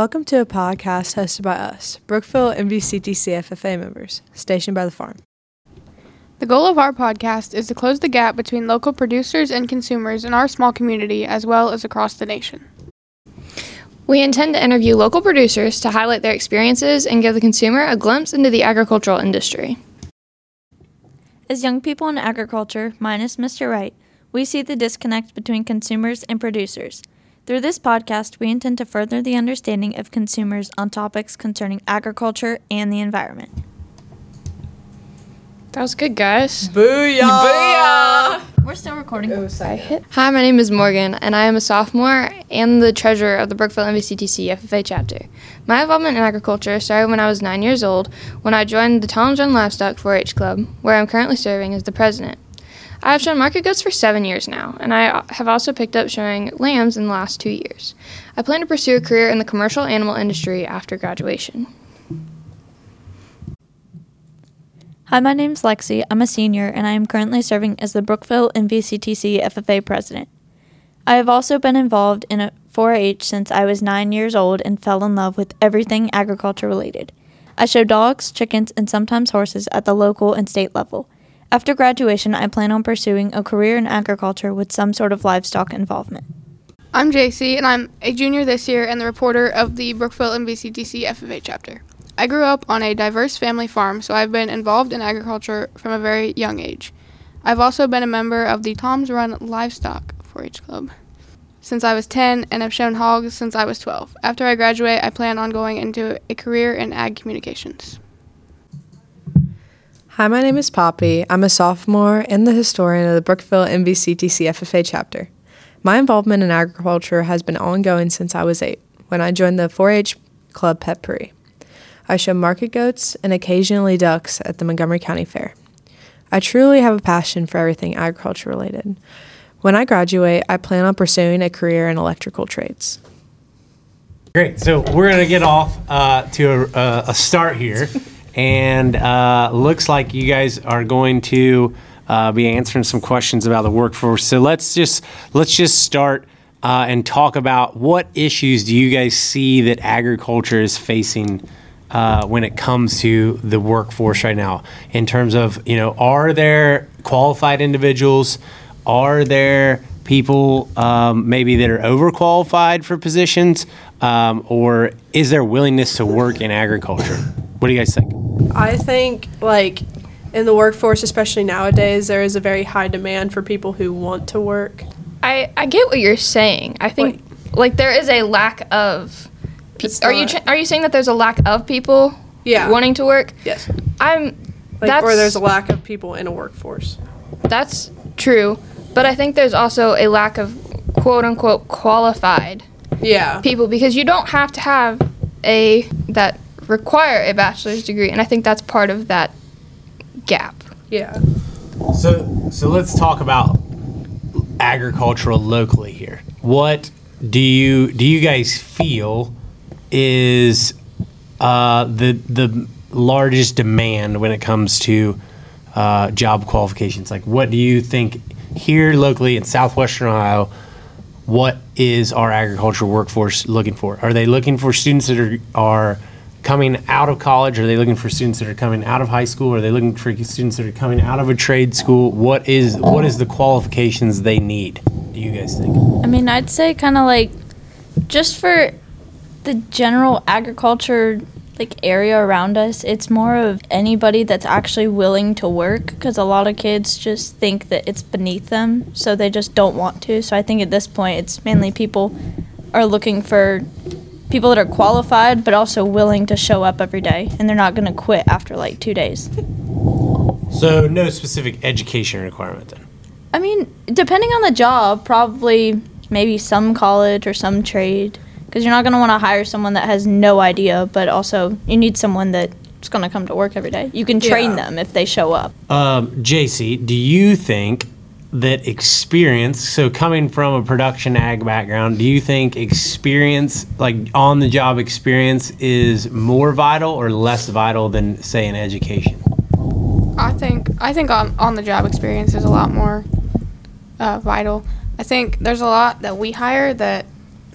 Welcome to a podcast hosted by us, Brookville MVCTC FFA members, stationed by the farm. The goal of our podcast is to close the gap between local producers and consumers in our small community as well as across the nation. We intend to interview local producers to highlight their experiences and give the consumer a glimpse into the agricultural industry. As young people in agriculture, minus Mr. Wright, we see the disconnect between consumers and producers. Through this podcast, we intend to further the understanding of consumers on topics concerning agriculture and the environment. That was good, guys. Booyah! Booyah! We're still recording. Oh, Hi, my name is Morgan, and I am a sophomore and the treasurer of the Brookville MVCTC FFA chapter. My involvement in agriculture started when I was nine years old when I joined the Tom's Run Livestock 4 H Club, where I'm currently serving as the president. I have shown market goats for seven years now, and I have also picked up showing lambs in the last two years. I plan to pursue a career in the commercial animal industry after graduation. Hi, my name's Lexi. I'm a senior, and I am currently serving as the Brookville MVCTC FFA president. I have also been involved in a 4 H since I was nine years old and fell in love with everything agriculture related. I show dogs, chickens, and sometimes horses at the local and state level. After graduation, I plan on pursuing a career in agriculture with some sort of livestock involvement. I'm JC, and I'm a junior this year and the reporter of the Brookville MVCTC FFA chapter. I grew up on a diverse family farm, so I've been involved in agriculture from a very young age. I've also been a member of the Tom's Run Livestock 4 H Club since I was 10 and have shown hogs since I was 12. After I graduate, I plan on going into a career in ag communications. Hi, my name is Poppy. I'm a sophomore and the historian of the Brookville MVCTC FFA chapter. My involvement in agriculture has been ongoing since I was eight, when I joined the 4 H Club Pet Prairie. I show market goats and occasionally ducks at the Montgomery County Fair. I truly have a passion for everything agriculture related. When I graduate, I plan on pursuing a career in electrical trades. Great. So we're going to get off uh, to a, a start here. And uh, looks like you guys are going to uh, be answering some questions about the workforce. So let's just let's just start uh, and talk about what issues do you guys see that agriculture is facing uh, when it comes to the workforce right now? In terms of you know are there qualified individuals? Are there people um, maybe that are overqualified for positions um, or is there willingness to work in agriculture what do you guys think I think like in the workforce, especially nowadays, there is a very high demand for people who want to work. I, I get what you're saying. I think like there is a lack of. pe- It's Are you not- tr- are you saying that there's a lack of people Yeah. wanting to work? Yes. I'm. Like, that's or there's a lack of people in a workforce. that's true, but I think there's also a lack of quote unquote qualified Yeah. people because you don't have to have a that require a bachelor's degree, and I think that's part of that gap. Yeah. So, so let's talk about agricultural locally here. What do you do you guys feel is uh, the the largest demand when it comes to uh, job qualifications? Like, what do you think here locally in Southwestern Ohio? What is our agricultural workforce looking for? Are they looking for students that are are coming out of college? Are they looking for students that are coming out of high school? Are they looking for students that are coming out of a trade school? What is what is the qualifications they need? Do you guys think? I mean, I'd say kind of like just for the general agriculture like area around us, it's more of anybody that's actually willing to work because a lot of kids just think that it's beneath them, so they just don't want to. So I think at this point, it's mainly people are looking for people that are qualified but also willing to show up every day and they're not going to quit after like 2 days. So no specific education requirement then. I mean, depending on the job, probably maybe some college or some trade, because you're not going to want to hire someone that has no idea, but also you need someone that's going to come to work every day. You can train Yeah. them if they show up. Um, JC, do you think that experience, so coming from a production ag background, do you think experience, like on the job experience, is more vital or less vital than, say, an education? I think I think on on the job experience is a lot more uh, vital. I think there's a lot that we hire that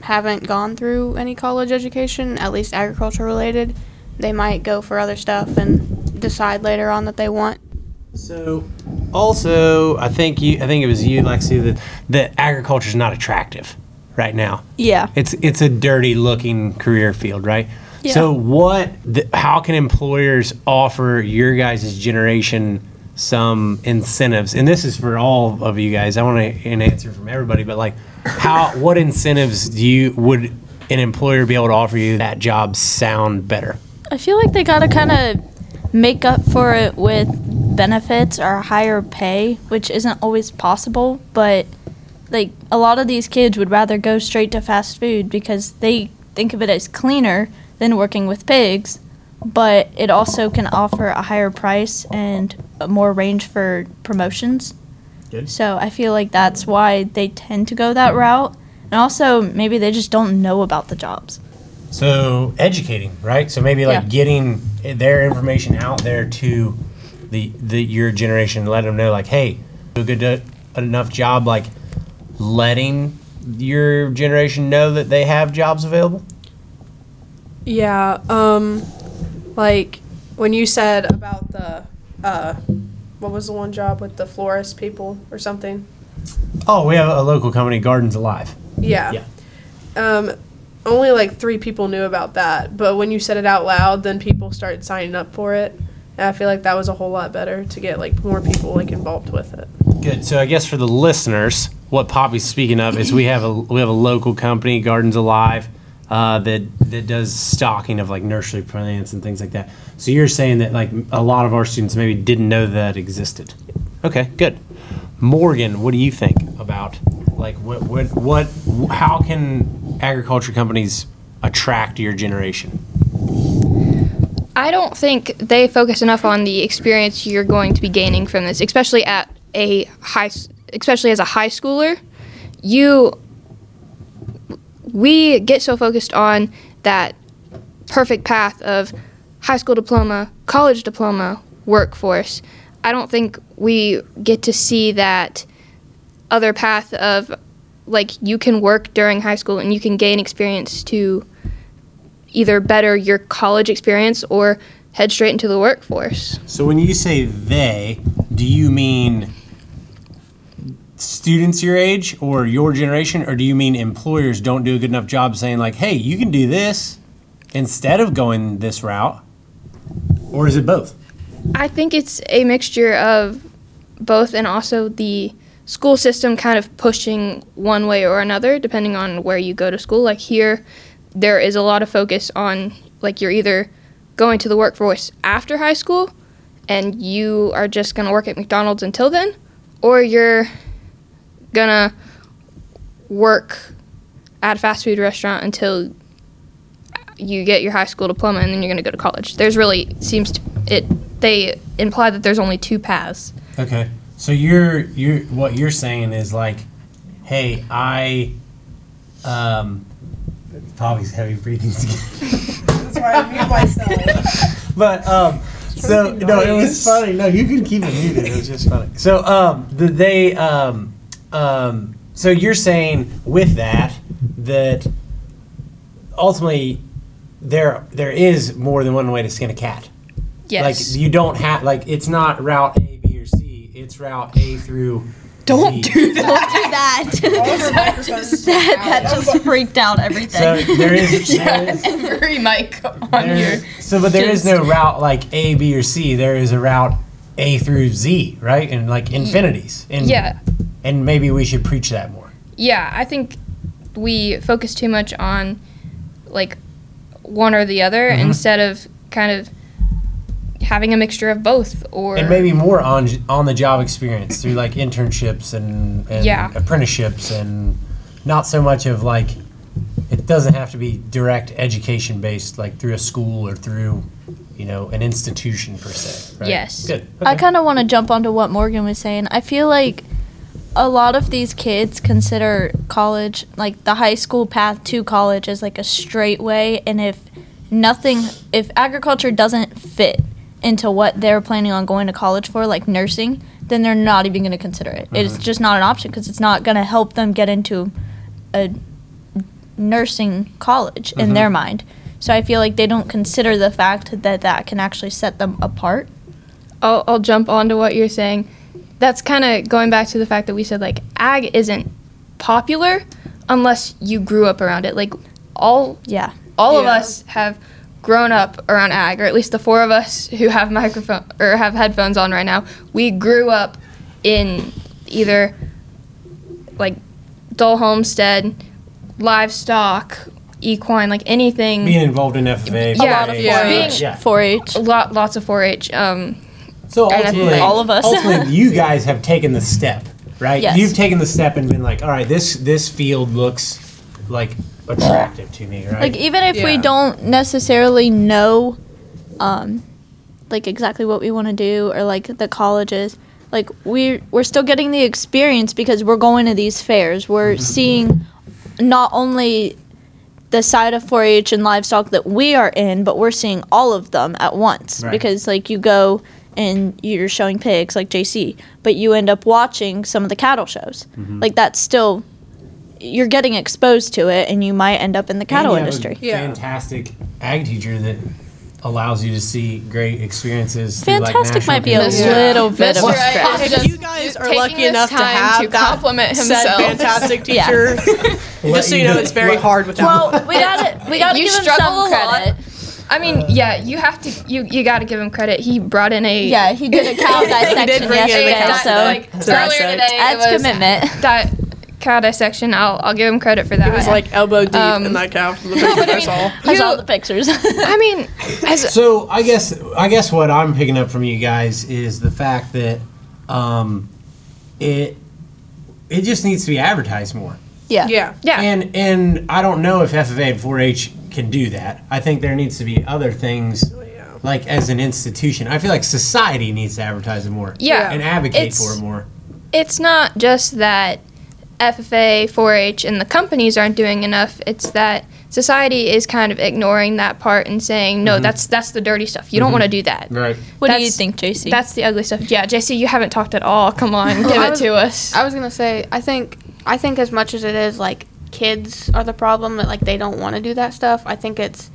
haven't gone through any college education, at least agriculture related, they might go for other stuff and decide later on that they want. So, also, I think you, I think it was you, Lexi, that that agriculture is not attractive right now. Yeah. It's it's a dirty looking career field, right? Yeah. So, what? The, how can employers offer your guys' generation some incentives? And this is for all of you guys. I want to, an answer from everybody, but like, how? What incentives do you would an employer be able to offer you that job sound better? I feel like they gotta kind of make up for it with benefits or higher pay, which isn't always possible. But like a lot of these kids would rather go straight to fast food because they think of it as cleaner than working with pigs. But it also can offer a higher price and more range for promotions. Good. So I feel like that's why they tend to go that route. And also maybe they just don't know about the jobs. So educating, right? So maybe like Yeah. getting their information out there to the the your generation, let them know like, hey, do a good uh, enough job like letting your generation know that they have jobs available. Yeah, um, like when you said about the, uh, what was the one job with the florist people or something? Oh, we have a local company, Gardens Alive. Yeah. Yeah. Um, only like three people knew about that, but when you said it out loud, then people started signing up for it. And I feel like that was a whole lot better to get like more people like involved with it. Good. So I guess for the listeners, what Poppy's speaking of is we have a we have a local company, Gardens Alive, uh, that that does stocking of like nursery plants and things like that. So you're saying that like a lot of our students maybe didn't know that existed. Okay, good. Morgan, what do you think about like what what what how can agriculture companies attract your generation? I don't think they focus enough on the experience you're going to be gaining from this, especially at a high, especially as a high schooler. You, we get so focused on that perfect path of high school diploma, college diploma, workforce. I don't think we get to see that other path of like you can work during high school and you can gain experience to either better your college experience or head straight into the workforce. So when you say they, do you mean students your age or your generation, or do you mean employers don't do a good enough job saying like, "Hey, you can do this instead of going this route," or is it both? I think it's a mixture of both and also the school system kind of pushing one way or another depending on where you go to school. Like here, there is a lot of focus on like you're either going to the workforce after high school and you are just going to work at McDonald's until then, or you're going to work at a fast food restaurant until you get your high school diploma and then you're going to go to college. There's really seems to it they imply that there's only two paths. Okay. So you're you're what you're saying is like, "Hey, I." Um, Bobby's heavy breathing. That's why I mute myself. But um, so no, it was funny. No, you can keep it muted. It was just funny. So um, the, they um, um, so you're saying with that that ultimately there there is more than one way to skin a cat. Yes. Like you don't have like it's not route A, B, or C. It's route A through. Don't Z. do that. do that. that, that just freaked out everything. So there is, there is Every mic on there your. so but there is no route like A, B, or C. There is a route A through Z, right? And like infinities. And Yeah. And maybe we should preach that more. Yeah, I think we focus too much on like one or the other Mhm. instead of kind of having a mixture of both or and maybe more on on the job experience through like internships and, and Yeah. apprenticeships and not so much of like it doesn't have to be direct education based like through a school or through you know an institution per se right? Yes. good I kind of want to jump onto what Morgan was saying. I feel like a lot of these kids consider college, like the high school path to college, as like a straight way. And if nothing, if agriculture doesn't fit into what they're planning on going to college for, like nursing, then they're not even going to consider it. It's just not an option because it's not going to help them get into a nursing college in Mm-hmm. their mind. So I feel like they don't consider the fact that that can actually set them apart. I'll, I'll jump onto what you're saying. That's kind of going back to the fact that we said like ag isn't popular unless you grew up around it. Like all Yeah. all of us have grown up around ag, or at least the four of us who have microphone or have headphones on right now. We grew up in either like Dull Homestead, livestock, equine, like anything. Being involved in FFA. Yeah, a lot of Yeah. 4-H. Yeah. 4-H. a lot, lots of 4-H. Um, So And ultimately, all of us. ultimately, you guys have taken the step, right? Yes. You've taken the step and been like, all right, this this field looks like attractive to me, right? Like even if we Yeah. don't necessarily know um like exactly what we want to do or like the colleges, like we we're still getting the experience because we're going to these fairs. We're Mm-hmm. seeing not only the side of 4-H and livestock that we are in, but we're seeing all of them at once Right. because like you go and you're showing pigs like JC, but you end up watching some of the cattle shows. Mm-hmm. Like that's still you're getting exposed to it and you might end up in the And cattle you have industry. A Yeah. fantastic ag teacher that allows you to see great experiences. through, like, Fantastic might be a campaigns. little bit of a stretch. If you guys are lucky enough to time have to that compliment said himself. fantastic teacher, Let just so you know, it's very hard without. Well, we got it. we got to You give him struggle some a lot. Credit. I mean, yeah, you have to. You you got to give him credit. He brought in a Yeah, he did a cow dissection bring in the yesterday, cow so like To earlier today. That's it was commitment. Di- cow dissection. I'll I'll give him credit for that. it was like elbow deep Um, in that cow from the picture I saw. I You- saw the pictures. I mean, as So I guess I guess what I'm picking up from you guys is the fact that um, it it just needs to be advertised more. Yeah. Yeah. yeah, And and I don't know if FFA and 4-H can do that. I think there needs to be other things oh, like as an institution. I feel like society needs to advertise it more. Yeah. And advocate It's- for it more. it's not just that FFA, 4-H, and the companies aren't doing enough. It's that society is kind of ignoring that part and saying, no, mm-hmm. that's that's the dirty stuff. You don't want to mm-hmm. do that. Right. What do you That's- think, JC? That's the ugly stuff. Yeah, JC, you haven't talked at all. Come on, give I it was- to us. I was gonna say, I think, I think as much as it is like kids are the problem that like they don't want to do that stuff. I think it's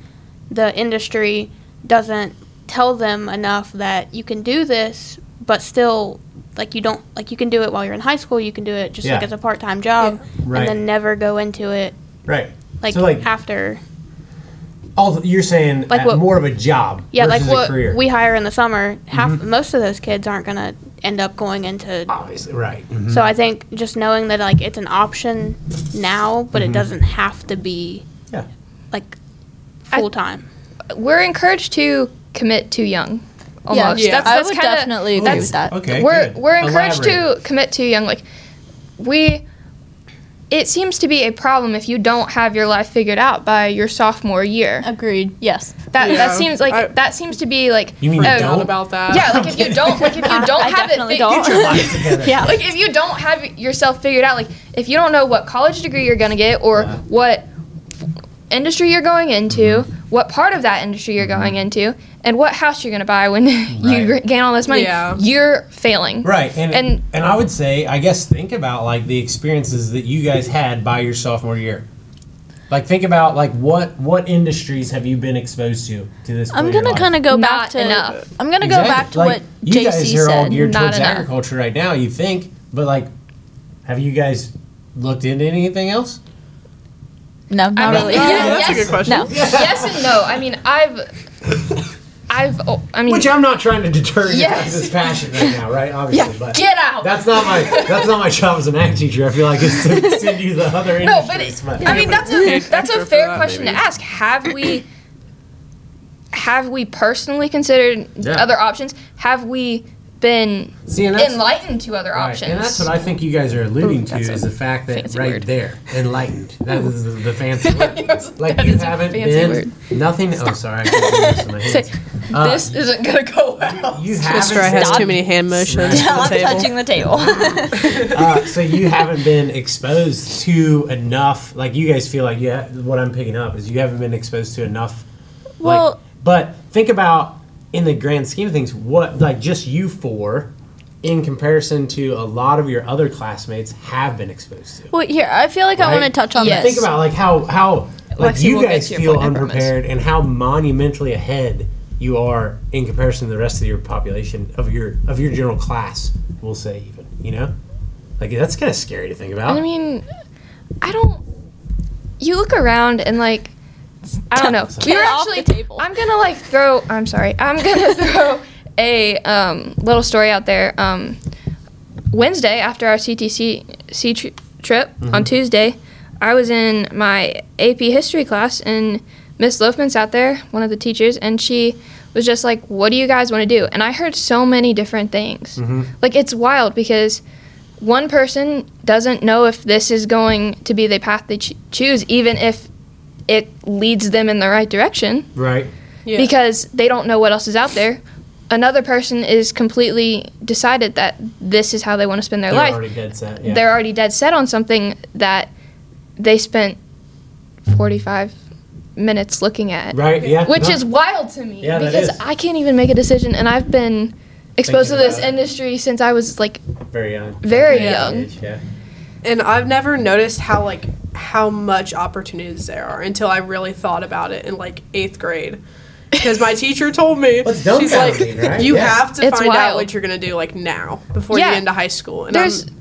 the industry doesn't tell them enough that you can do this, but still like you don't like you can do it while you're in high school. You can do it just like Yeah. as a part time job, Right. and then never go into it Right. like, so like after. all you're saying Like what- more of a job Yeah, versus like what a career. we hire in the summer, half Mhm. most of those kids aren't gonna end up going into obviously right. Mhm. So I think just knowing that like it's an option now, but it doesn't have to be Yeah. like I- full time. We're encouraged to commit too young. yeah, Almost. Yeah. That's, I that's would kinda- definitely agree that's- with that. Okay. we're good. we're encouraged Elaborate. to commit too young. Like we, it seems to be a problem if you don't have your life figured out by your sophomore year. Agreed. Yes. That Yeah. that seems like I- that seems to be like You mean you oh, don't? about that. Yeah, like if you don't like if you don't I have it definitely fi- don't. Get your life together. Yeah. like if you don't have yourself figured out like if you don't know what college degree you're going to get or Yeah. what f- industry you're going into Mm-hmm. What part of that industry you're mm-hmm. going into and what house you're going to buy when you Right. gr- gain all this money Yeah. you're failing Right, and, and And- I would say, I guess, think about like the experiences that you guys had by your sophomore year. Like, think about like what what industries have you been exposed to to this? I'm gonna kind of go back to. enough. I'm gonna go back to what you JC guys are all geared Not towards enough. agriculture right now. You think, but like, have you guys looked into anything else? No, not I mean, really. Oh, Yeah, that's a yes. good question. No. yes and no i mean i've i've oh, i mean Which I'm not trying to deter you Yes. guys' passion right now, right? Obviously, but get out that's not my that's not my job as an ag teacher. I feel like it's to send you the other no but, industries. it, i mean that's a that's a fair that, question maybe. to ask have we have we personally considered Yeah. other options have we been See, enlightened to other Right, options. And that's what I think you guys are alluding Ooh, to is the fact that right word. there, enlightened. That is the, the fancy word. Like That you is haven't fancy been word. nothing. Oh, sorry, I can't this in my hands. Uh, this isn't gonna go well. you Mister, I haven't. has too many hand motions Stop on the table. touching the table. Uh, so you haven't been exposed to enough. Like you guys feel like yeah. What I'm picking up is you haven't been exposed to enough. like- Well- but think about in the grand scheme of things, what like just you four in comparison to a lot of your other classmates have been exposed to. Well, here I feel like I want to touch on Yes. Think about like how how like Lexi you will guys feel point, I promise. unprepared and how monumentally ahead you are in comparison to the rest of your population of your of your general class. We'll say even you know, like that's kind of scary to think about. I mean, I don't. You look around and like, I don't know. We were Get off actually. the table. I'm gonna like throw. I'm sorry. I'm gonna throw a um, little story out there. Um, Wednesday after our CTC C tri- trip on Tuesday, I was in my AP history class and Miss Loafman's out there, one of the teachers, and she was just like, "What do you guys want to do?" And I heard so many different things. Like it's wild because one person doesn't know if this is going to be the path they ch- choose, even if it leads them in the right direction, right? Yeah. because they don't know what else is out there. Another person is completely decided that this is how they want to spend their life. They're life. already dead set. Yeah. They're already dead set on something that they spent 45 minutes looking at, right. Yeah. which no. is wild to me Yeah, because is. I can't even make a decision, and I've been exposed Thinking to this about it. industry since I was like very young. very Yeah. young. Yeah. And I've never noticed how like how much opportunities there are until I really thought about it in like eighth grade. Because my teacher told me, Well, she's like, dumbfounding, right? you Yeah. have to It's find out what you're gonna do like now before Yeah. you get into high school. And There's- I'm,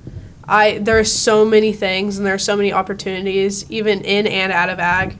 I there are so many things and there are so many opportunities even in and out of ag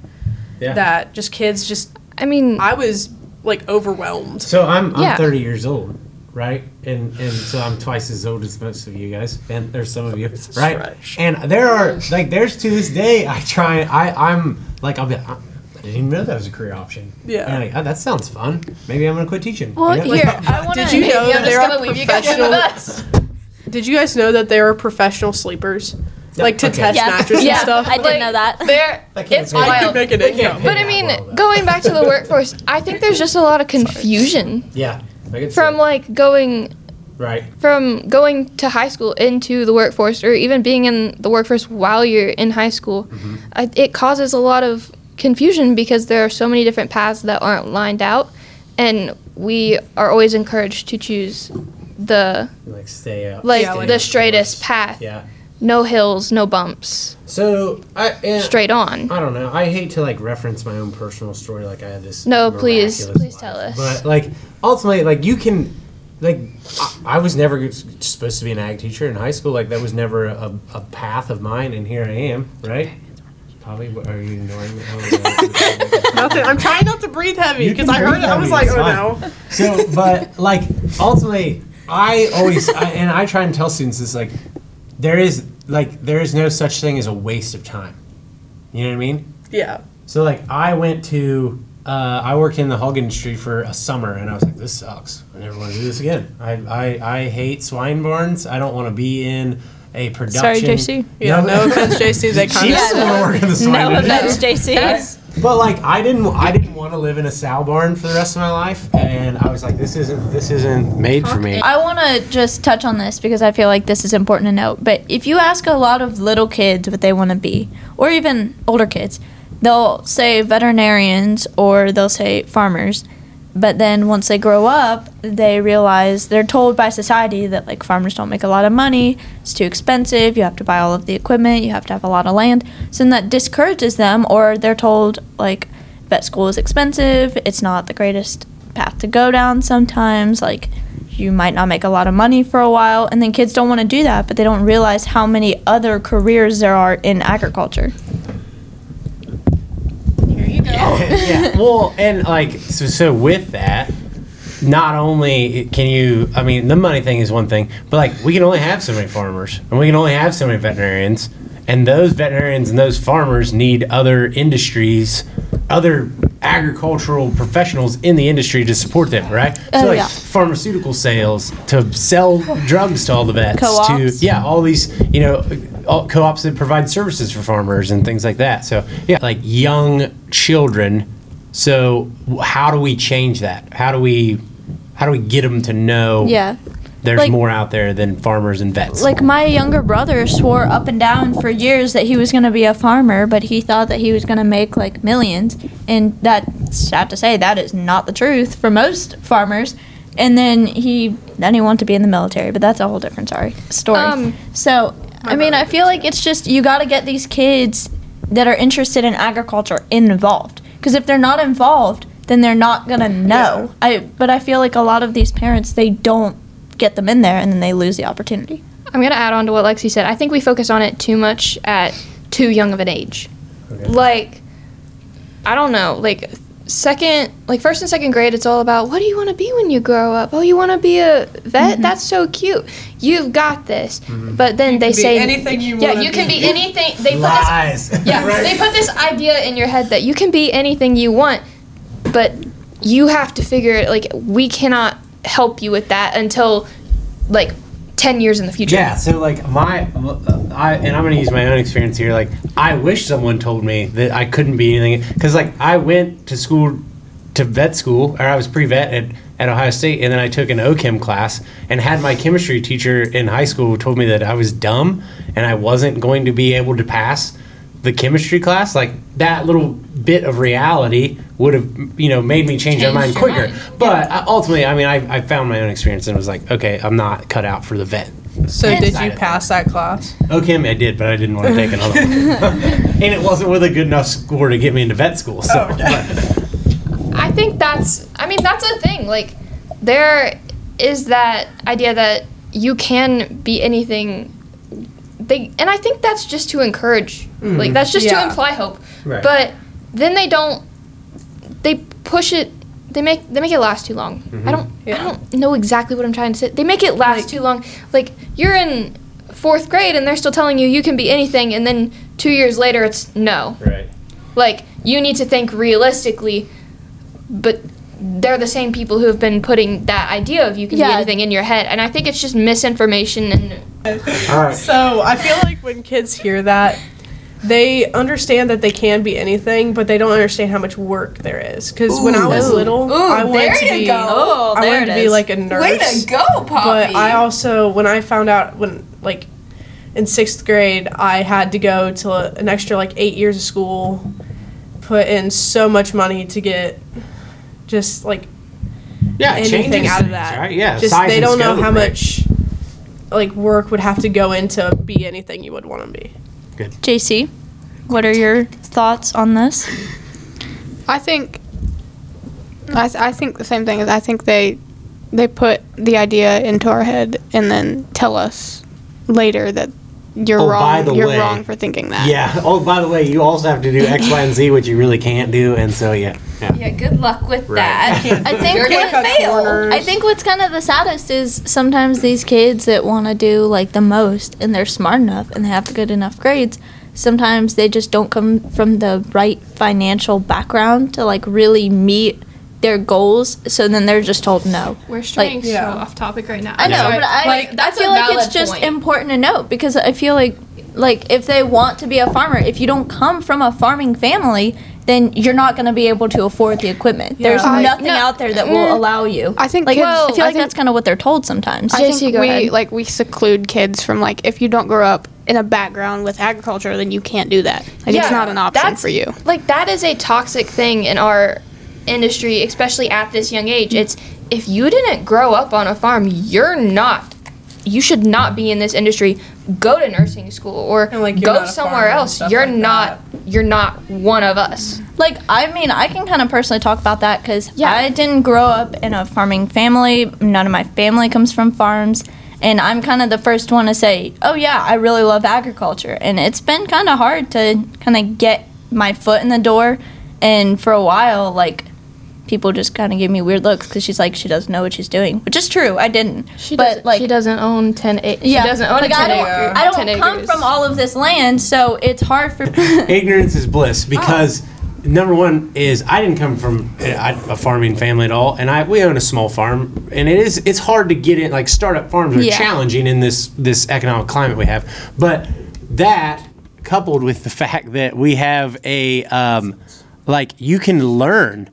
Yeah. that just kids just I mean, I was like overwhelmed. So I'm I'm Yeah. 30 years old, right? And and so I'm twice as old as most of you guys, and there's some of you, a right? stretch. And there are like there's to this day I try I I'm like I'll be. I, I didn't even know that was a career option. Yeah. Like, oh, that sounds fun. Maybe I'm gonna quit teaching. Well, You know? here I want Did you know that I'm there just are gonna leave you guys professional? Did you guys know that there are professional sleepers, like to okay. test Yeah, mattress Yeah. and stuff? I didn't Like, know that. There, I can't it's pay- I could wild. make an They can't income. But I mean, well, going back to the workforce, I think there's just a lot of confusion yeah, I from see. like going right. from going to high school into the workforce, or even being in the workforce while you're in high school. Mm-hmm. I, it causes a lot of confusion because there are so many different paths that aren't lined out, and we are always encouraged to choose the Like stay up. like Yeah, like- the straightest path. Yeah. No hills, no bumps, So I and straight on. I don't know. I hate to like reference my own personal story, like I had this. No, please- miraculous please tell us. But like ultimately, like you can, like I, I was never supposed to be an ag teacher in high school. Like that was never a, a path of mine, and here I am. Right? Probably. Are you ignoring me? Oh. Nothing. I'm trying not to breathe heavy because I heard breathe it. I was like, oh fine. no. so, but like ultimately, I always I, and I try and tell students this like there is like there is no such thing as a waste of time. You know what I mean? Yeah. So like I went to uh, I worked in the hog industry for a summer and I was like this sucks. I never want to do this again. I I, I hate swine barns. I don't want to be in a production. Sorry, JC. Yeah. No offense, JC. They kind She of. doesn't want to work in the swine No industry. offense, JC. But like I didn't I didn't want to live in a sow barn for the rest of my life and I was like this isn't this isn't made for me. I want to just touch on this because I feel like this is important to note. But if you ask a lot of little kids what they want to be, or even older kids, they'll say veterinarians or they'll say farmers. But then once they grow up, they realize they're told by society that like farmers don't make a lot of money, it's too expensive, you have to buy all of the equipment, you have to have a lot of land. So then that discourages them, or they're told like vet school is expensive, it's not the greatest path to go down sometimes, like you might not make a lot of money for a while, and then kids don't want to do that, but they don't realize how many other careers there are in agriculture. Here you go. yeah. Well, and like so, so with that, not only can you, I mean, the money thing is one thing, but like we can only have so many farmers, and we can only have so many veterinarians, and those veterinarians and those farmers need other industries, other agricultural professionals in the industry to support them, right? Oh, so like yeah. pharmaceutical sales to sell drugs to all the vets, Co-ops. to yeah, all these you know all co-ops that provide services for farmers and things like that. So yeah, like young children. So how do we change that? How do we how do we get them to know Yeah. There's Like- more out there than farmers and vets? Like my younger brother swore up and down for years that he was going to be a farmer, but he thought that he was going to make like millions. And that's sad to say, that is not the truth for most farmers. And then he then he wanted to be in the military, but that's a whole different sorry story. Um, so, I mean, I feel like it's just you got to get these kids that are interested in agriculture involved. Because if they're not involved, then they're not gonna know. I but I feel like a lot of these parents they don't get them in there, and then they lose the opportunity. I'm gonna add on to what Lexi said. I think we focus on it too much at too young of an age. Like, I don't know, like second, like first and second grade, it's all about what do you want to be when you grow up? Oh, you want to be a vet? Mm-hmm. That's so cute. You've got this. Mm-hmm. But then they say anything you Yeah, wanna you can be. be anything. They put this Lies. yeah, they put this idea in your head that you can be anything you want, but you have to figure it. Like we cannot help you with that until like ten years in the future. Yeah, so like my, I and I'm gonna use my own experience here. Like I wish someone told me that I couldn't be anything because like I went to school, to vet school, or I was pre-vet at, at Ohio State, and then I took an OChem class and had my chemistry teacher in high school told me that I was dumb and I wasn't going to be able to pass the chemistry class. Like that little bit of reality would have you know made me change my mind quicker. mind. But I, ultimately, I mean, I, I found my own experience and was like, okay, I'm not cut out for the vet. So did you pass that class? Okay, I did, but I didn't want to take another one. and it wasn't with a good enough score to get me into vet school. So, Oh, okay. I think that's. I mean, that's a thing. Like, there is that idea that you can be anything. They and I think that's just to encourage. Like, mm-hmm. that's just Yeah. to imply hope. Right. But then they don't. They push it. They make they make it last too long. I mm-hmm. don't. I don't know exactly what I'm trying to say. They make it last too long. Like you're in fourth grade and they're still telling you you can be anything, and then two years later it's no. right. Like you need to think realistically, but they're the same people who have been putting that idea of you can be anything in your head, and I think it's just misinformation and All right. So I feel like when kids hear that, they understand that they can be anything, but they don't understand how much work there is. Because when I was Ooh. little, I wanted to be, go. Oh, I wanted to be like a nurse. go, Poppy! But I also, when I found out, when like in sixth grade, I had to go to a- an extra like eight years of school, put in so much money to get just like Yeah, anything changes out of things, that. Right? Yeah. just size they don't know scope, how right? much like work would have to go into be anything you would want to be. JC, what are your thoughts on this? I think I, th- I think the same thing. Is I think they they put the idea into our head and then tell us later that you're Oh, by wrong. the You're way. wrong for thinking that. Yeah. Oh, by the way, you also have to do X, Y, and Z, which you really can't do, and so yeah. Yeah. yeah, good luck with Right. that. I think You're what, gonna fail. corners. I think what's kind of the saddest is sometimes these kids that want to do like the most and they're smart enough and they have good enough grades. Sometimes they just don't come from the right financial background to like really meet their goals. So then they're just told no. We're straying yeah. so off topic right now. I know, Yeah. but I, Like, I feel like it's just point. important to note because I feel like like if they want to be a farmer, if you don't come from a farming family, then you're not going to be able to afford the equipment. There's I- nothing no, out there that will mm, allow you. I think like kids- I feel I like think- that's kind of what they're told sometimes. I JC, think go we ahead. like we seclude kids from like if you don't grow up in a background with agriculture, then you can't do that. Like it's not an option for you. Like that is a toxic thing in our industry, especially at this young age. It's if you didn't grow up on a farm, you're not. You should not be in this industry. Go to nursing school or like, go somewhere else. You're like not. You're not one of us. Like, I mean, I can kind of personally talk about that because Yeah. I didn't grow up in a farming family. None of my family comes from farms. And I'm kind of the first one to say, oh, yeah, I really love agriculture. And it's been kind of hard to kind of get my foot in the door. And for a while, like, people just kind of gave me weird looks because she's like, she doesn't know what she's doing, which is true. I didn't. She but, doesn't. like, she doesn't own ten. A- yeah, She doesn't own like, a I ten don't, acre. I don't come acres. from all of this land, so it's hard for Ignorance is bliss Oh. because number one is I didn't come from a, a farming family at all, and I we own a small farm, and it is it's hard to get in. Like startup farms are Yeah. challenging in this this economic climate we have, but that coupled with the fact that we have a um, like you can learn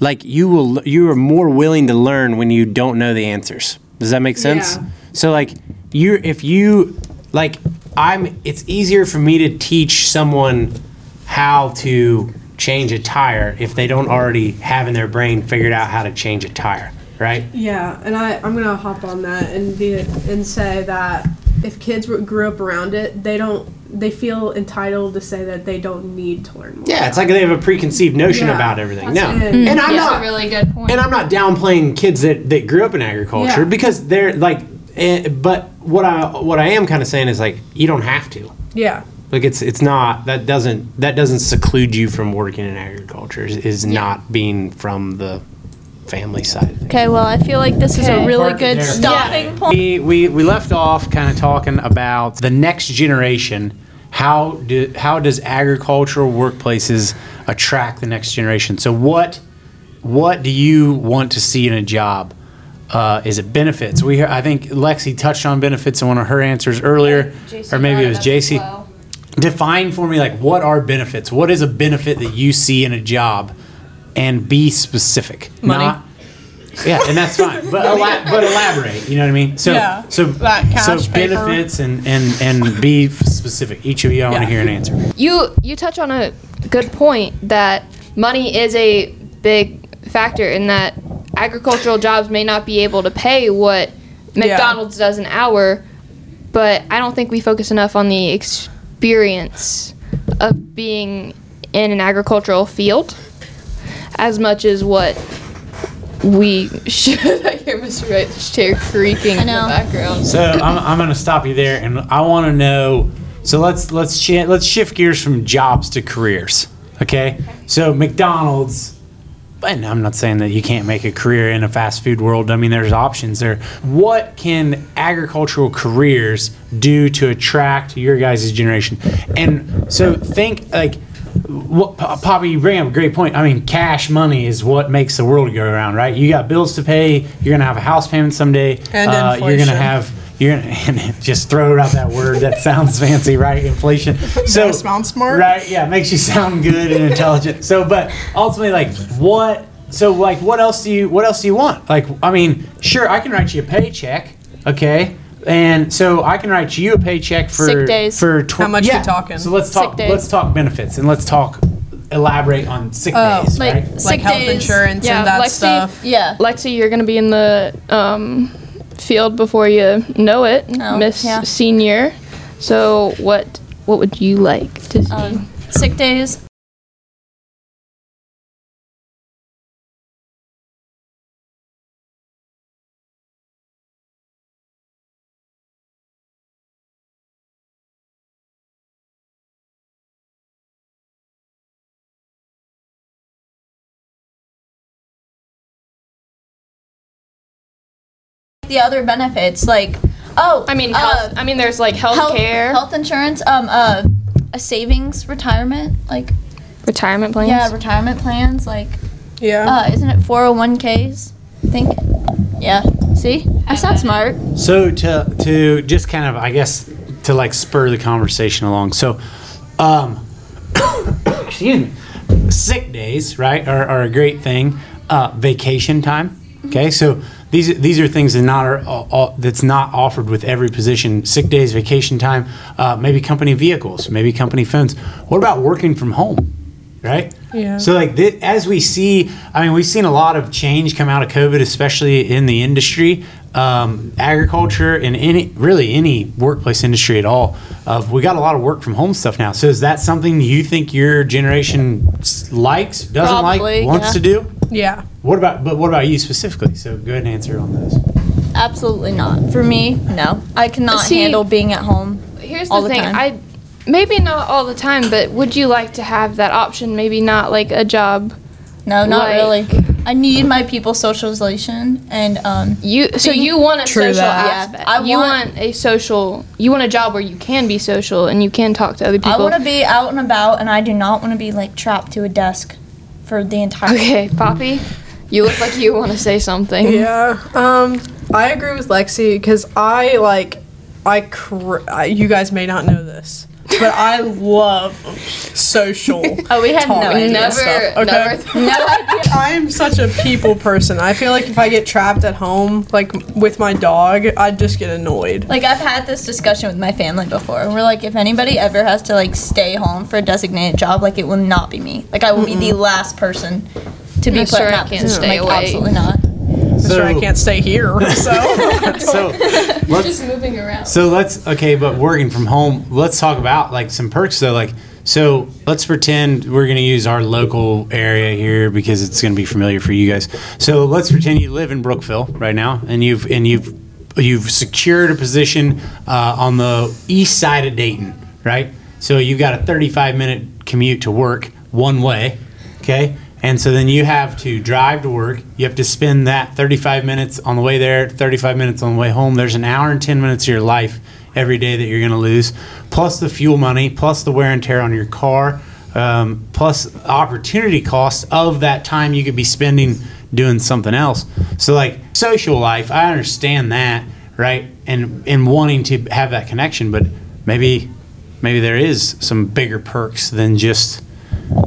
like you will you are more willing to learn when you don't know the answers does that make sense Yeah. so like you're if you like i'm it's easier for me to teach someone how to change a tire if they don't already have in their brain figured out how to change a tire right? Yeah, and I I'm gonna hop on that and be and say that if kids were- grew up around it, they don't they feel entitled to say that they don't need to learn more. Yeah, it's like they have a preconceived notion Yeah. about everything. That's No, it. and I'm That's not a really good point. and I'm not downplaying kids that, that grew up in agriculture Yeah. because they're like, eh, but what I what I am kind of saying is like you don't have to. Yeah. Like it's it's not that doesn't that doesn't seclude you from working in agriculture. Is, is not being from the family side. Of. Okay, well, I feel like this is a Okay. really Park good there. stopping point. We, we, we left off kind of talking about the next generation. How do how does agricultural workplaces attract the next generation? So what what do you want to see in a job? Uh, is it benefits? We I think Lexi touched on benefits in one of her answers earlier, or maybe it was JC. Define for me like what are benefits? What is a benefit that you see in a job, and be specific. Money. Not, yeah, and that's fine. But ela- but elaborate. You know what I mean? So Yeah, so that cash, so paper. benefits and and and be specific. Each of you, I want to hear an answer. you you touch on a good point that money is a big factor in that agricultural jobs may not be able to pay what McDonald's does an hour, but I don't think we focus enough on the experience of being in an agricultural field as much as what we should. I hear Mr. Wright's chair creaking in the background. So I'm, I'm going to stop you there, and I want to know. So let's let's sh- let's shift gears from jobs to careers. Okay. So McDonald's. And I'm not saying that you can't make a career in a fast food world. I mean, there's options there. What can agricultural careers do to attract your guys' generation? And so think like what Poppy, you bring up a great point. I mean, cash money is what makes the world go around, right? You got bills to pay. You're gonna have a house payment someday. And uh, You're gonna have. You're gonna just throw out that word that sounds fancy, right? Inflation. So That sound smart? right? Yeah, makes you sound good and intelligent. So, but ultimately, like, what? So, like, what else do you? What else do you want? Like, I mean, sure, I can write you a paycheck, okay? And so I can write you a paycheck for Sick days. for tw- How much yeah. we talking? So let's talk. Let's talk benefits and let's talk. Elaborate on sick Oh, days, Like, right? Like sick health days. insurance Yeah, and that Lexi- stuff. Yeah. Lexi, you're gonna be in the um, field before you know it, Oh, Miss yeah. Senior. So what what would you like to see? Um, sick days. The other benefits, like, oh, I mean, uh, I mean, there's like health health, care, health insurance, um, uh, a savings retirement, like, retirement plans. yeah, retirement plans, like, Yeah. uh, isn't it 401ks? I think. Yeah. See, I sound smart. So to to just kind of I guess to like spur the conversation along. So, um, excuse me, sick days right are, are a great thing. Uh, vacation time. Okay, so these these are things that not are that's not offered with every position. Sick days, vacation time, uh, maybe company vehicles, maybe company phones. What about working from home? Right. Yeah. So like thi- as we see, I mean, we've seen a lot of change come out of COVID, especially in the industry, um, agriculture, and any really any workplace industry at all. Of we got a lot of work from home stuff now. So is that something you think your generation likes, doesn't Probably, like, wants yeah. to do? Yeah. What about but what about you specifically? So go ahead and answer on this. Absolutely not. For me, no. I cannot See- handle being at home. Here's all the the thing. time. I maybe not all the time, but would you like to have that option? Maybe not like a job. No, not Like- really. I need my people socialization and um You so you want a social that. Yeah, aspect. I you want- want a social. You want a job where you can be social and you can talk to other people. I want to be out and about and I do not want to be like trapped to a desk for the entire Okay, Poppy, you look like you want to say something. Yeah. Um, I agree with Lexi because I like, I, cr- I. You guys may not know this, but I love social. Oh, we had no idea. Never, stuff, okay? never. No idea. I am such a people person. I feel like if I get trapped at home, like with my dog, I'd just get annoyed. Like I've had this discussion with my family before. and We're like, if anybody ever has to like stay home for a designated job, like it will not be me. Like I will be the last person to be That's put in right, that I can't position. stay like away. absolutely not. That's why I can't stay here. So So let's moving around. So let's okay, but working from home, let's talk about like some perks though. Like, so let's pretend we're going to use our local area here because it's going to be familiar for you guys. So let's pretend you live in Brookville right now, and you've and you've you've secured a position uh, on the east side of Dayton, right? So you've got a 35 minute commute to work one way, okay? And so then you have to drive to work. You have to spend that 35 minutes on the way there, 35 minutes on the way home. There's an hour and 10 minutes of your life every day that you're going to lose, plus the fuel money, plus the wear and tear on your car, um, plus opportunity costs of that time you could be spending doing something else. So, like social life, I understand that, right? And and wanting to have that connection, but maybe maybe there is some bigger perks than just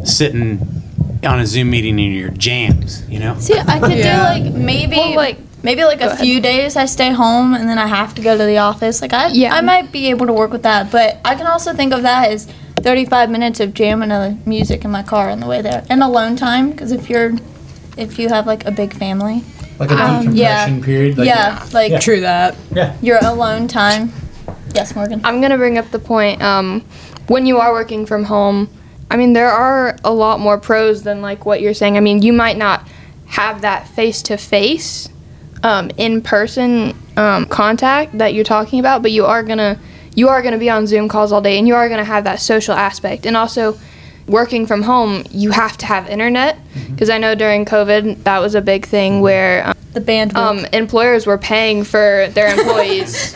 sitting on a Zoom meeting in your jams, you know? See, I could Yeah. do like maybe Well, like- maybe like a ahead. few days I stay home and then I have to go to the office. Like I Yeah. I might be able to work with that, but I can also think of that as 35 minutes of jamming the music in my car on the way there and alone time because if you're if you have like a big family, Like a Um, yeah. period. Like yeah, like true that. Yeah. Your alone time. Yes, Morgan. I'm gonna bring up the point. Um, when you are working from home, I mean, there are a lot more pros than like what you're saying. I mean, you might not have that face to face, in person um, contact that you're talking about, but you are gonna you are gonna be on Zoom calls all day, and you are gonna have that social aspect, and also. Working from home, you have to have internet because I know during COVID that was a big thing where um, The bandwidth. um, employers were paying for their employees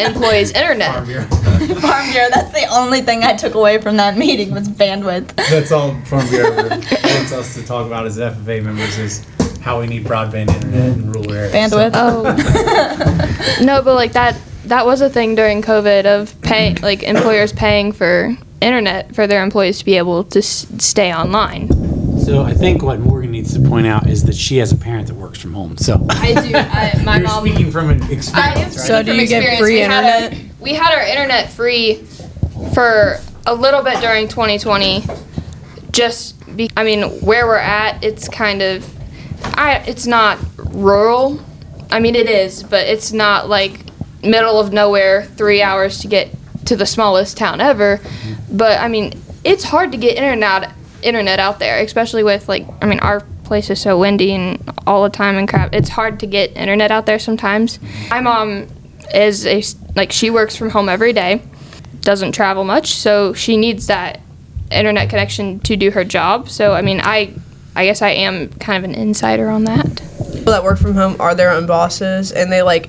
employees internet. Farm Bureau. That's the only thing I took away from that meeting was bandwidth. That's all Farm Bureau wants us to talk about as FFA members is how we need broadband internet in rural areas. Bandwidth. Oh. no, but like that that was a thing during COVID of pay like employers paying for internet for their employees to be able to s- stay online. So I think what Morgan needs to point out is that she has a parent that works from home. So I do. I, my you're mom. speaking from an I am experience, right? So do from you get experience. free we had our- internet? we had our internet free for a little bit during 2020. Just be, I mean, where we're at, it's kind of, I, it's not rural. I mean, it is, but it's not like middle of nowhere, three hours to get to the smallest town ever. Mm-hmm. But I mean, it's hard to get internet internet out there, especially with like, I mean, our place is so windy and all the time and crap. It's hard to get internet out there sometimes. My mom is a like she works from home every day, doesn't travel much, so she needs that internet connection to do her job. So I mean, I I guess I am kind of an insider on that. People that work from home are their own bosses and they like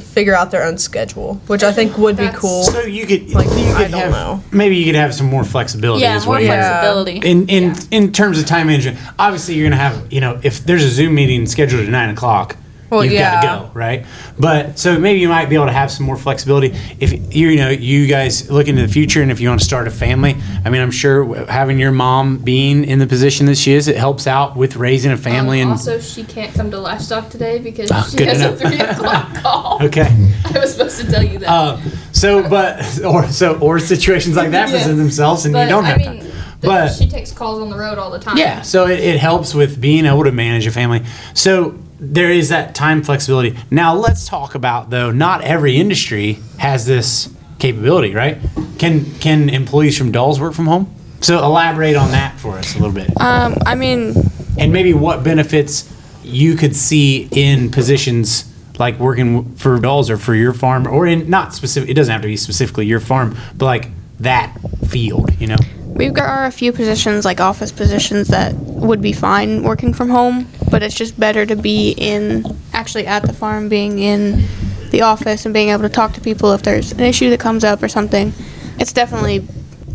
figure out their own schedule, which I think would be That's- cool. So you could, Like, you I could don't have, know. maybe you could have some more flexibility. Yeah, is more what you're- Yeah. flexibility. In in in terms of time management, obviously you're gonna have you know if there's a Zoom meeting scheduled at nine o'clock, Well, you've got to go right. But so maybe you might be able to have some more flexibility if you you know you guys look into the future and if you want to start a family. I mean, I'm sure having your mom being in the position that she is, it helps out with raising a family and. Um, also, she can't come to Livestock today because Oh, she has to a three o'clock call. Okay. I was supposed to tell you that. Uh, so, but or so or situations like that Yeah. present themselves, and but you don't have I time. But she takes calls on the road all the time. Yeah, so it, it helps with being able to manage a family. So there is that time flexibility. Now let's talk about though. Not every industry has this capability, right? Can can employees from Dolls work from home? So elaborate on that for us a little bit, Um, I mean, and maybe what benefits you could see in positions like working for Dolls or for your farm, or in not specific. It doesn't have to be specifically your farm, but like that field, you know. we've got a few positions, like office positions, that would be fine working from home, but it's just better to be in, actually at the farm, being in the office and being able to talk to people if there's an issue that comes up or something. It's definitely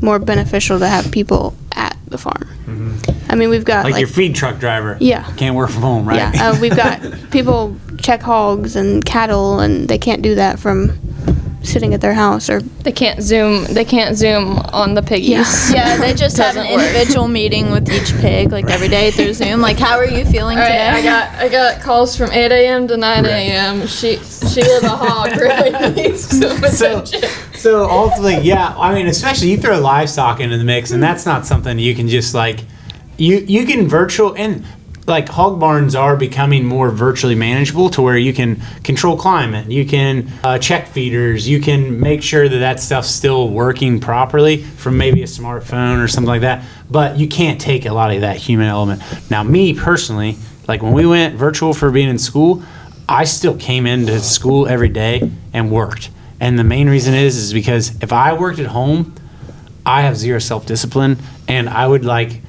more beneficial to have people at the farm. I mean, we've got Like, like, your feed truck driver. Yeah. Can't work from home, right? yeah, uh, we've got people check hogs and cattle, and they can't do that from sitting at their house or They can't zoom. They can't zoom on the piggies. Yeah, they just have an work. individual meeting with each pig, like every day through Zoom. Like, how are you feeling All right, today? I got I got calls from 8 a.m. to 9 a.m. She Sheila the hog really needs some So, attention. so ultimately, yeah. I mean, especially you throw livestock into the mix, and hmm. that's not something you can just like. You you can virtual and like hog barns are becoming more virtually manageable to where you can control climate, you can uh, check feeders, you can make sure that that stuff's still working properly from maybe a smartphone or something like that. But you can't take a lot of that human element. Now, me personally, like when we went virtual for being in school, I still came into school every day and worked. And the main reason is is because if I worked at home, I have zero self discipline, and I would like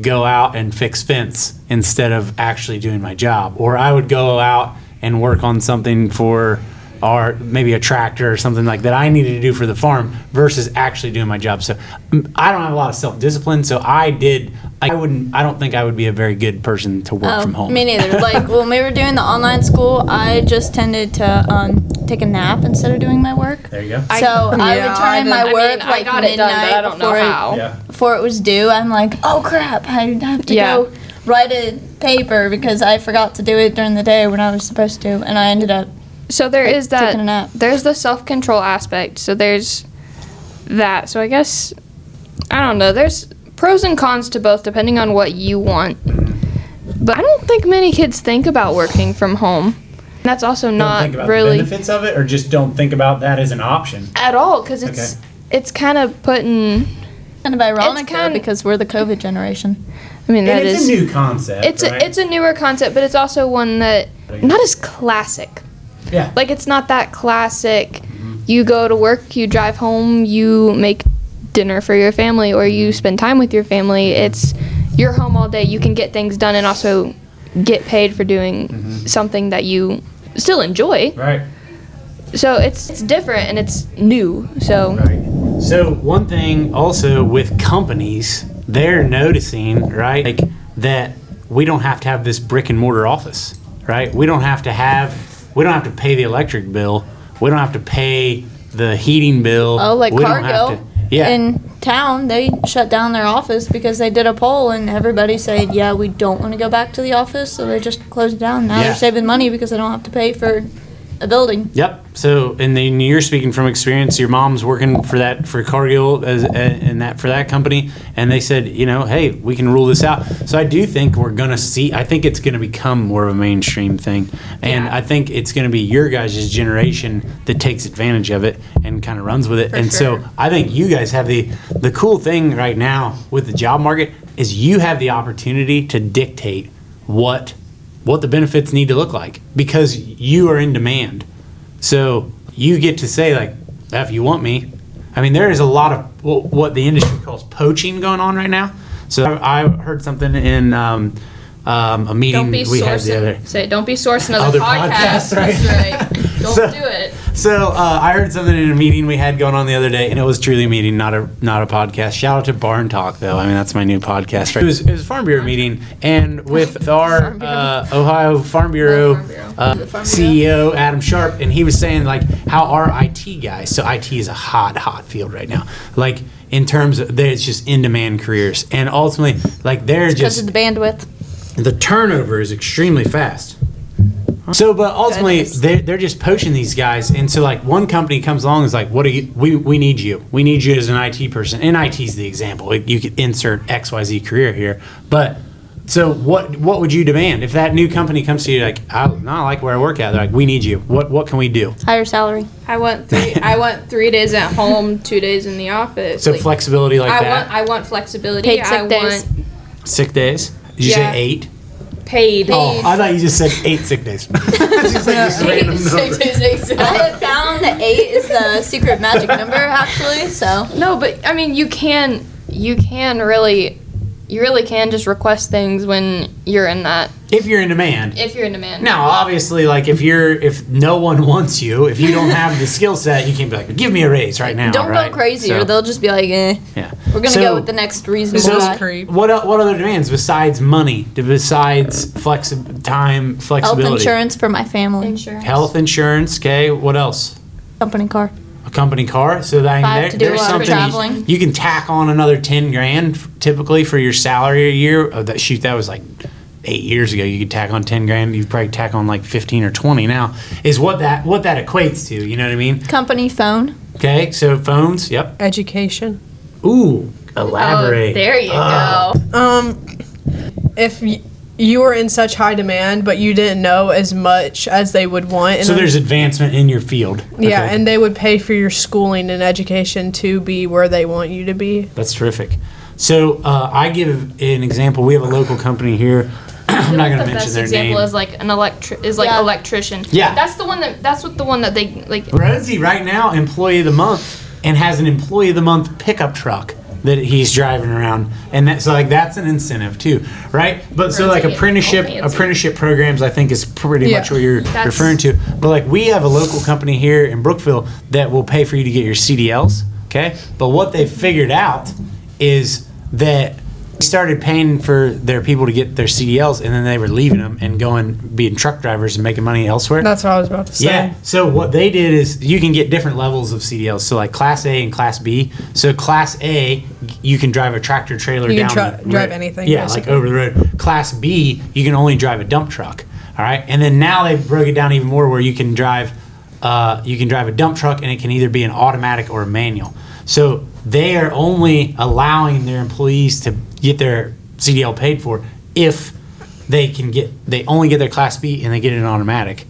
go out and fix fence instead of actually doing my job, or I would go out and work on something for, or maybe a tractor or something like that I needed to do for the farm versus actually doing my job. So mm, I don't have a lot of self discipline, so I did. I wouldn't. I don't think I would be a very good person to work Oh, from home. Me neither. Like when we were doing the online school, I just tended to um, take a nap instead of doing my work. There you go. so I Yeah, would turn in my work I mean, I like got it midnight done, I don't know before, how. It, Yeah. before it was due. I'm like, oh crap, I have to Yeah. go write a paper because I forgot to do it during the day when I was supposed to, and I ended up. So there is that. taking a nap. There's the self control aspect. So there's that. So I guess I don't know. There's pros and cons to both depending on what you want. But I don't think many kids think about working from home. That's also don't think about really the benefits of it, or just don't think about that as an option. at all because it's it's kind of putting. Kind of ironic though, kind- because we're the COVID generation. I mean that and it's is a new concept. it's right? a, it's a newer concept, but it's also one that not as classic. Yeah. Like it's not that classic. You go to work, you drive home, you make dinner for your family, or you mm-hmm. spend time with your family. It's you're home all day. You can get things done and also get paid for doing mm-hmm. something that you still enjoy. right. So it's it's different and it's new. So Right. So one thing also with companies, they're noticing, right, like that we don't have to have this brick and mortar office, right? We don't have to have, we don't have to pay the electric bill. We don't have to pay the heating bill. Oh, like we don't have Cargill to- yeah. in town, they shut down their office because they did a poll and everybody said, "Yeah, we don't want to go back to the office," so they just closed it down. Now Yeah. they're saving money because they don't have to pay for a building. Yep. So, and then you're speaking from experience. Your mom's working for that for Cargill as and that for that company, and they said, you know, hey, we can rule this out. So I do think we're gonna see. I think it's gonna become more of a mainstream thing, and I think it's gonna be your guys' generation that takes advantage of it and kind of runs with it. and so I think you guys have the the cool thing right now with the job market is you have the opportunity to dictate what what the benefits need to look like because you are in demand. So you get to say like, if you want me. I mean, there is a lot of what the industry calls poaching going on right now. So I heard something in um, um, a meeting don't be we had the other. sourcing. Say don't be sourcing other, Other podcasts. podcasts, right? That's right. Don't So- do it. So uh, I heard something in a meeting we had going on the other day, and it was truly a meeting, not a not a podcast. Shout out to Barn Talk, though. I mean, that's my new podcast. Right? It was it was a Farm Bureau meeting, and with our uh, Ohio Farm Bureau, Farm Bureau. uh, The Farm CEO Adam Sharp, and he was saying like how our IT guys. So IT is a hot hot field right now. Like in terms of there's just in demand careers, and ultimately like they're Because just of the bandwidth. The turnover is extremely fast. So, but ultimately, Goodness. they're, they're just poaching these guys. And so, like, one company comes along and is like, what are you, we, we need you. We need you as an IT person. And IT is the example. You could insert XYZ career here. But, so what what would you demand? If that new company comes to you, like, I not like where I work at, they're like, we need you. What, what can we do? Higher salary. I want three. I want three days at home, two days in the office. So, Like, flexibility like I that. want. I want flexibility. Paid sick I days. want Sick days? Did you Yeah. say eight? paid. Oh, I thought you just said eight sick days. It's just like this random number. I have found that eight is the secret magic number, actually. So No, but I mean, you can. You can really. You really can just request things when you're in that. If you're in demand. If you're in demand. Now, obviously, like if you're if no one wants you, if you don't have the skill set, you can't be like, give me a raise right now. don't right? go crazy, So, or they'll just be like, eh, yeah. we're gonna So- go with the next reasonable So, guy. creep. what what other demands besides money? Besides flexi- time, flexibility. Health flexibility, insurance for my family. Insurance. health insurance. Okay, what else? Company car. A company car. So that If I have there, to do there's a lot of something traveling. you, you can tack on another ten grand typically for your salary a year. Oh, that shoot, that was like eight years ago. You could tack on ten grand. You probably tack on like fifteen or twenty now. Is what that what that equates to? You know what I mean? Company phone. Okay, so phones. Yep. Education. Ooh, elaborate. Oh, there you Ah. go. Um, if y- you were in such high demand, but you didn't know as much as they would want. And So then- there's advancement in your field. yeah, Okay. and they would pay for your schooling and education to be where they want you to be. That's terrific. So uh, I give an example. We have a local company here. I'm not going to the mention best their example name. is like an electric is like Yeah. electrician. Yeah. That's the one that that's what the one that they like. Rosie right now employee of the month and has an employee of the month pickup truck that he's driving around. And that's like that's an incentive too right? But so like apprenticeship apprenticeship programs i think is pretty Yeah. much what you're That's- referring to. But like we have a local company here in brookville that will pay for you to get your cdls okay? But what they've figured out is that they started paying for their people to get their cdls and then they were leaving them and going being truck drivers and making money elsewhere That's what I was about to say. yeah. So what they did is you can get different levels of CDLs. So like Class A and Class B. So Class A, you can drive a tractor trailer You can down. tra- drive anything, Yeah, basically. like over the road. Class B, you can only drive a dump truck. All right. And then now they've broke it down even more where you can drive, uh, you can drive a dump truck and it can either be an automatic or a manual. So they are only allowing their employees to get their CDL paid for if they can get they only get their class B and they get it automatic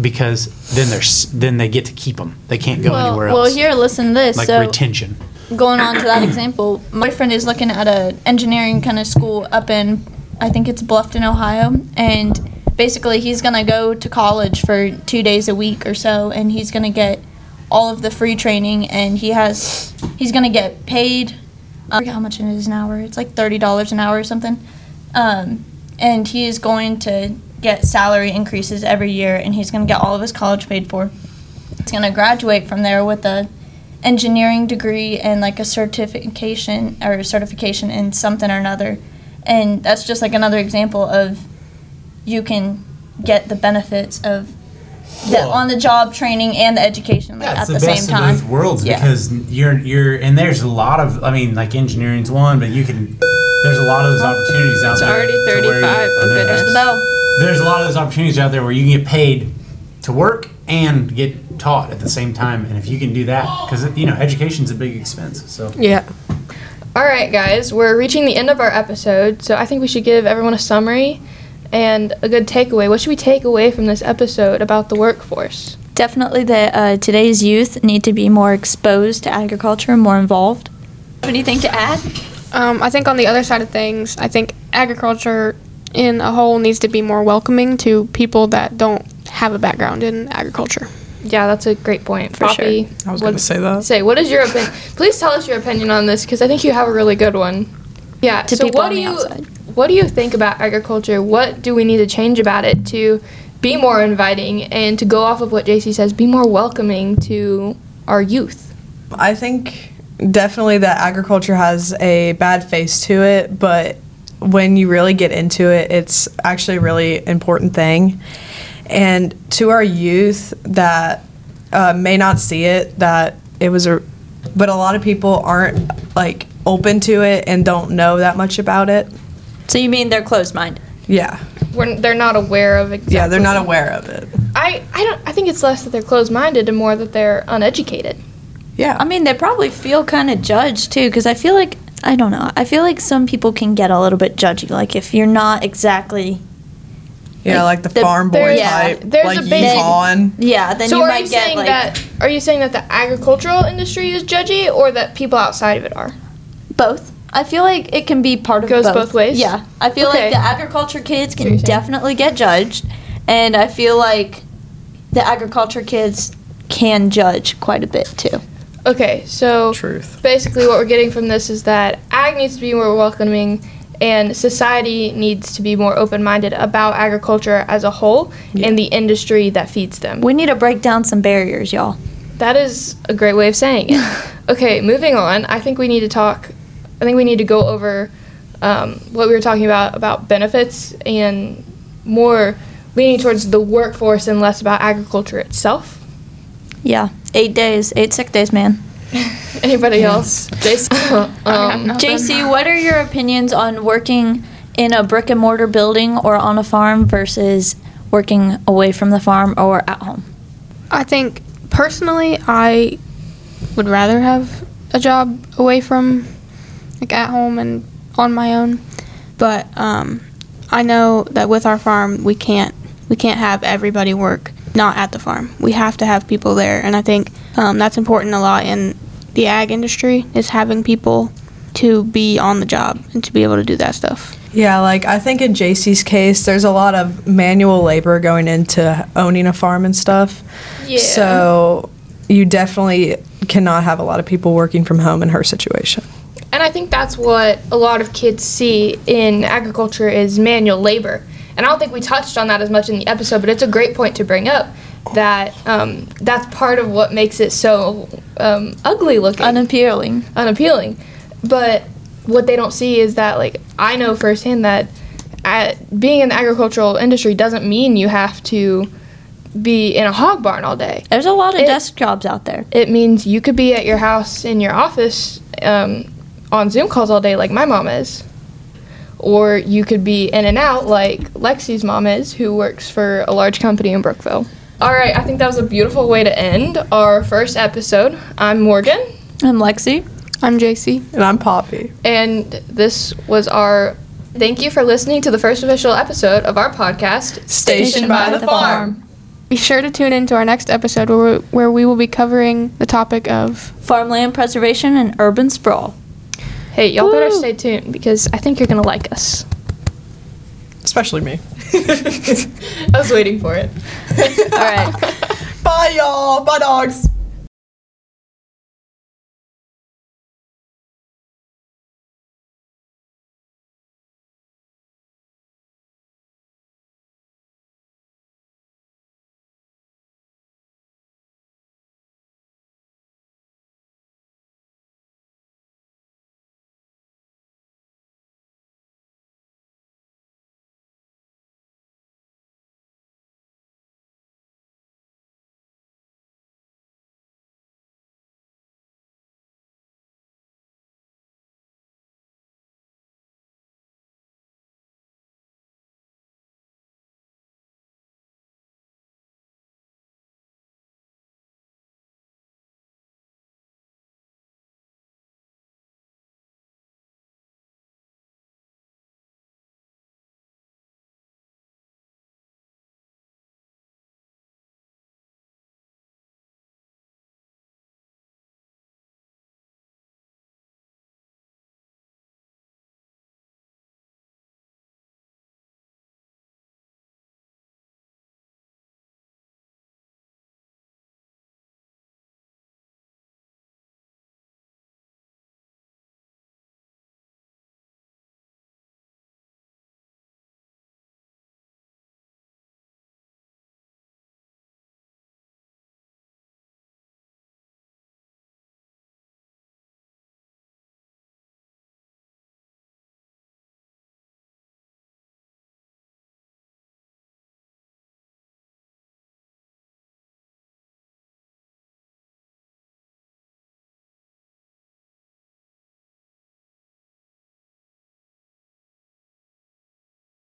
because then they're then they get to keep them. They can't go Well, anywhere else. well, here, listen to this. like so, retention. going on to that example, my friend is looking at a engineering kind of school up in, I think it's Bluffton, Ohio, and basically he's gonna go to college for two days a week or so, and he's gonna get all of the free training, and he has, he's gonna get paid. I forget how much it is an hour. It's like thirty dollars an hour or something, um, and he is going to get salary increases every year, and he's gonna get all of his college paid for. He's gonna graduate from there with a engineering degree and like a certification or certification in something or another. And that's just like another example of you can get the benefits of the Well- on the job training and the education like, at the, same time. of both worlds Yeah. because you're you're and there's a lot of I mean like engineering's one, but you can there's a lot of those opportunities out It's there. already to where you- 35. Oh, goodness. There's the bell. There's a lot of those opportunities out there where you can get paid to work and get taught at the same time, and if you can do that, because you know education's a big expense. So Yeah. All right, guys, we're reaching the end of our episode, so I think we should give everyone a summary and a good takeaway. What should we take away from this episode about the workforce? Definitely that uh, today's youth need to be more exposed to agriculture, and more involved. What do you think to add? Um, I think on the other side of things, I think agriculture in a whole needs to be more welcoming to people that don't have a background in agriculture. Yeah, that's a great point. For Poppy, I was going to say that. Say, what is your opinion? Please tell us your opinion on this because I think you have a really good one. Yeah. To so people what on do the you outside. What do you think about agriculture? What do we need to change about it to be more inviting and to go off of what JC says, be more welcoming to our youth? I think definitely that agriculture has a bad face to it, but when you really get into it, it's actually a really important thing. And to our youth that uh, may not see it, that it was a, but a lot of people aren't like open to it and don't know that much about it. So you mean they're closed minded? Yeah, When they're not aware of exactly. yeah, they're not aware of it. I, I don't. I think it's less that they're closed-minded and more that they're uneducated. Yeah, I mean, they probably feel kind of judged too, because I feel like I don't know. I feel like some people can get a little bit judgy. Like if you're not exactly, yeah, like the, the- farm boy there's- type, there's like a big- yeehaw yeah, then so you are might you get saying like that? Are you saying that the agricultural industry is judgy, or that people outside of it are? both. I feel like it can be part of Goes both. both ways? Yeah, I feel Okay. like the agriculture kids can definitely get judged, and I feel like the agriculture kids can judge quite a bit too. Okay, so truth. basically what we're getting from this is that ag needs to be more welcoming and society needs to be more open-minded about agriculture as a whole and the industry that feeds them. We need to break down some barriers, y'all. That is a great way of saying it. okay, moving on. I think we need to talk. I think we need to go over um, what we were talking about about benefits and more leaning towards the workforce and less about agriculture itself. Yeah, eight days, eight sick days, man. Anybody else? Jason? um, JC, what are your opinions on working in a brick and mortar building or on a farm versus working away from the farm or at home? I think personally, I would rather have a job away from, like, at home and on my own. But um, I know that with our farm, we can't we can't have everybody work not at the farm. We have to have people there, and I think um, that's important a lot in the ag industry is having people to be on the job and to be able to do that stuff. Yeah, like I think in JC's case, there's a lot of manual labor going into owning a farm and stuff. Yeah. So you definitely cannot have a lot of people working from home in her situation. And I think that's what a lot of kids see in agriculture is manual labor. And I don't think we touched on that as much in the episode, but it's a great point to bring up that um, that's part of what makes it so um, ugly looking, Unappealing. unappealing. But what they don't see is that, like, I know firsthand that at, being in the agricultural industry doesn't mean you have to be in a hog barn all day. There's a lot of It- desk jobs out there. It means you could be at your house in your office um, on Zoom calls all day, like my mom is. Or you could be in and out, like Lexi's mom is, who works for a large company in Brookville. All right, I think that was a beautiful way to end our first episode. I'm Morgan, I'm Lexi. I'm JC. And I'm Poppy. and this was our. Thank you for listening to the first official episode of our podcast, Stationed by the farm. Be sure to tune in to our next episode where we, where we will be covering the topic of Farmland preservation and urban sprawl. Hey, y'all better stay tuned because I think you're gonna like us. Especially me. I was waiting for it. All right. Bye, y'all. Bye, dogs.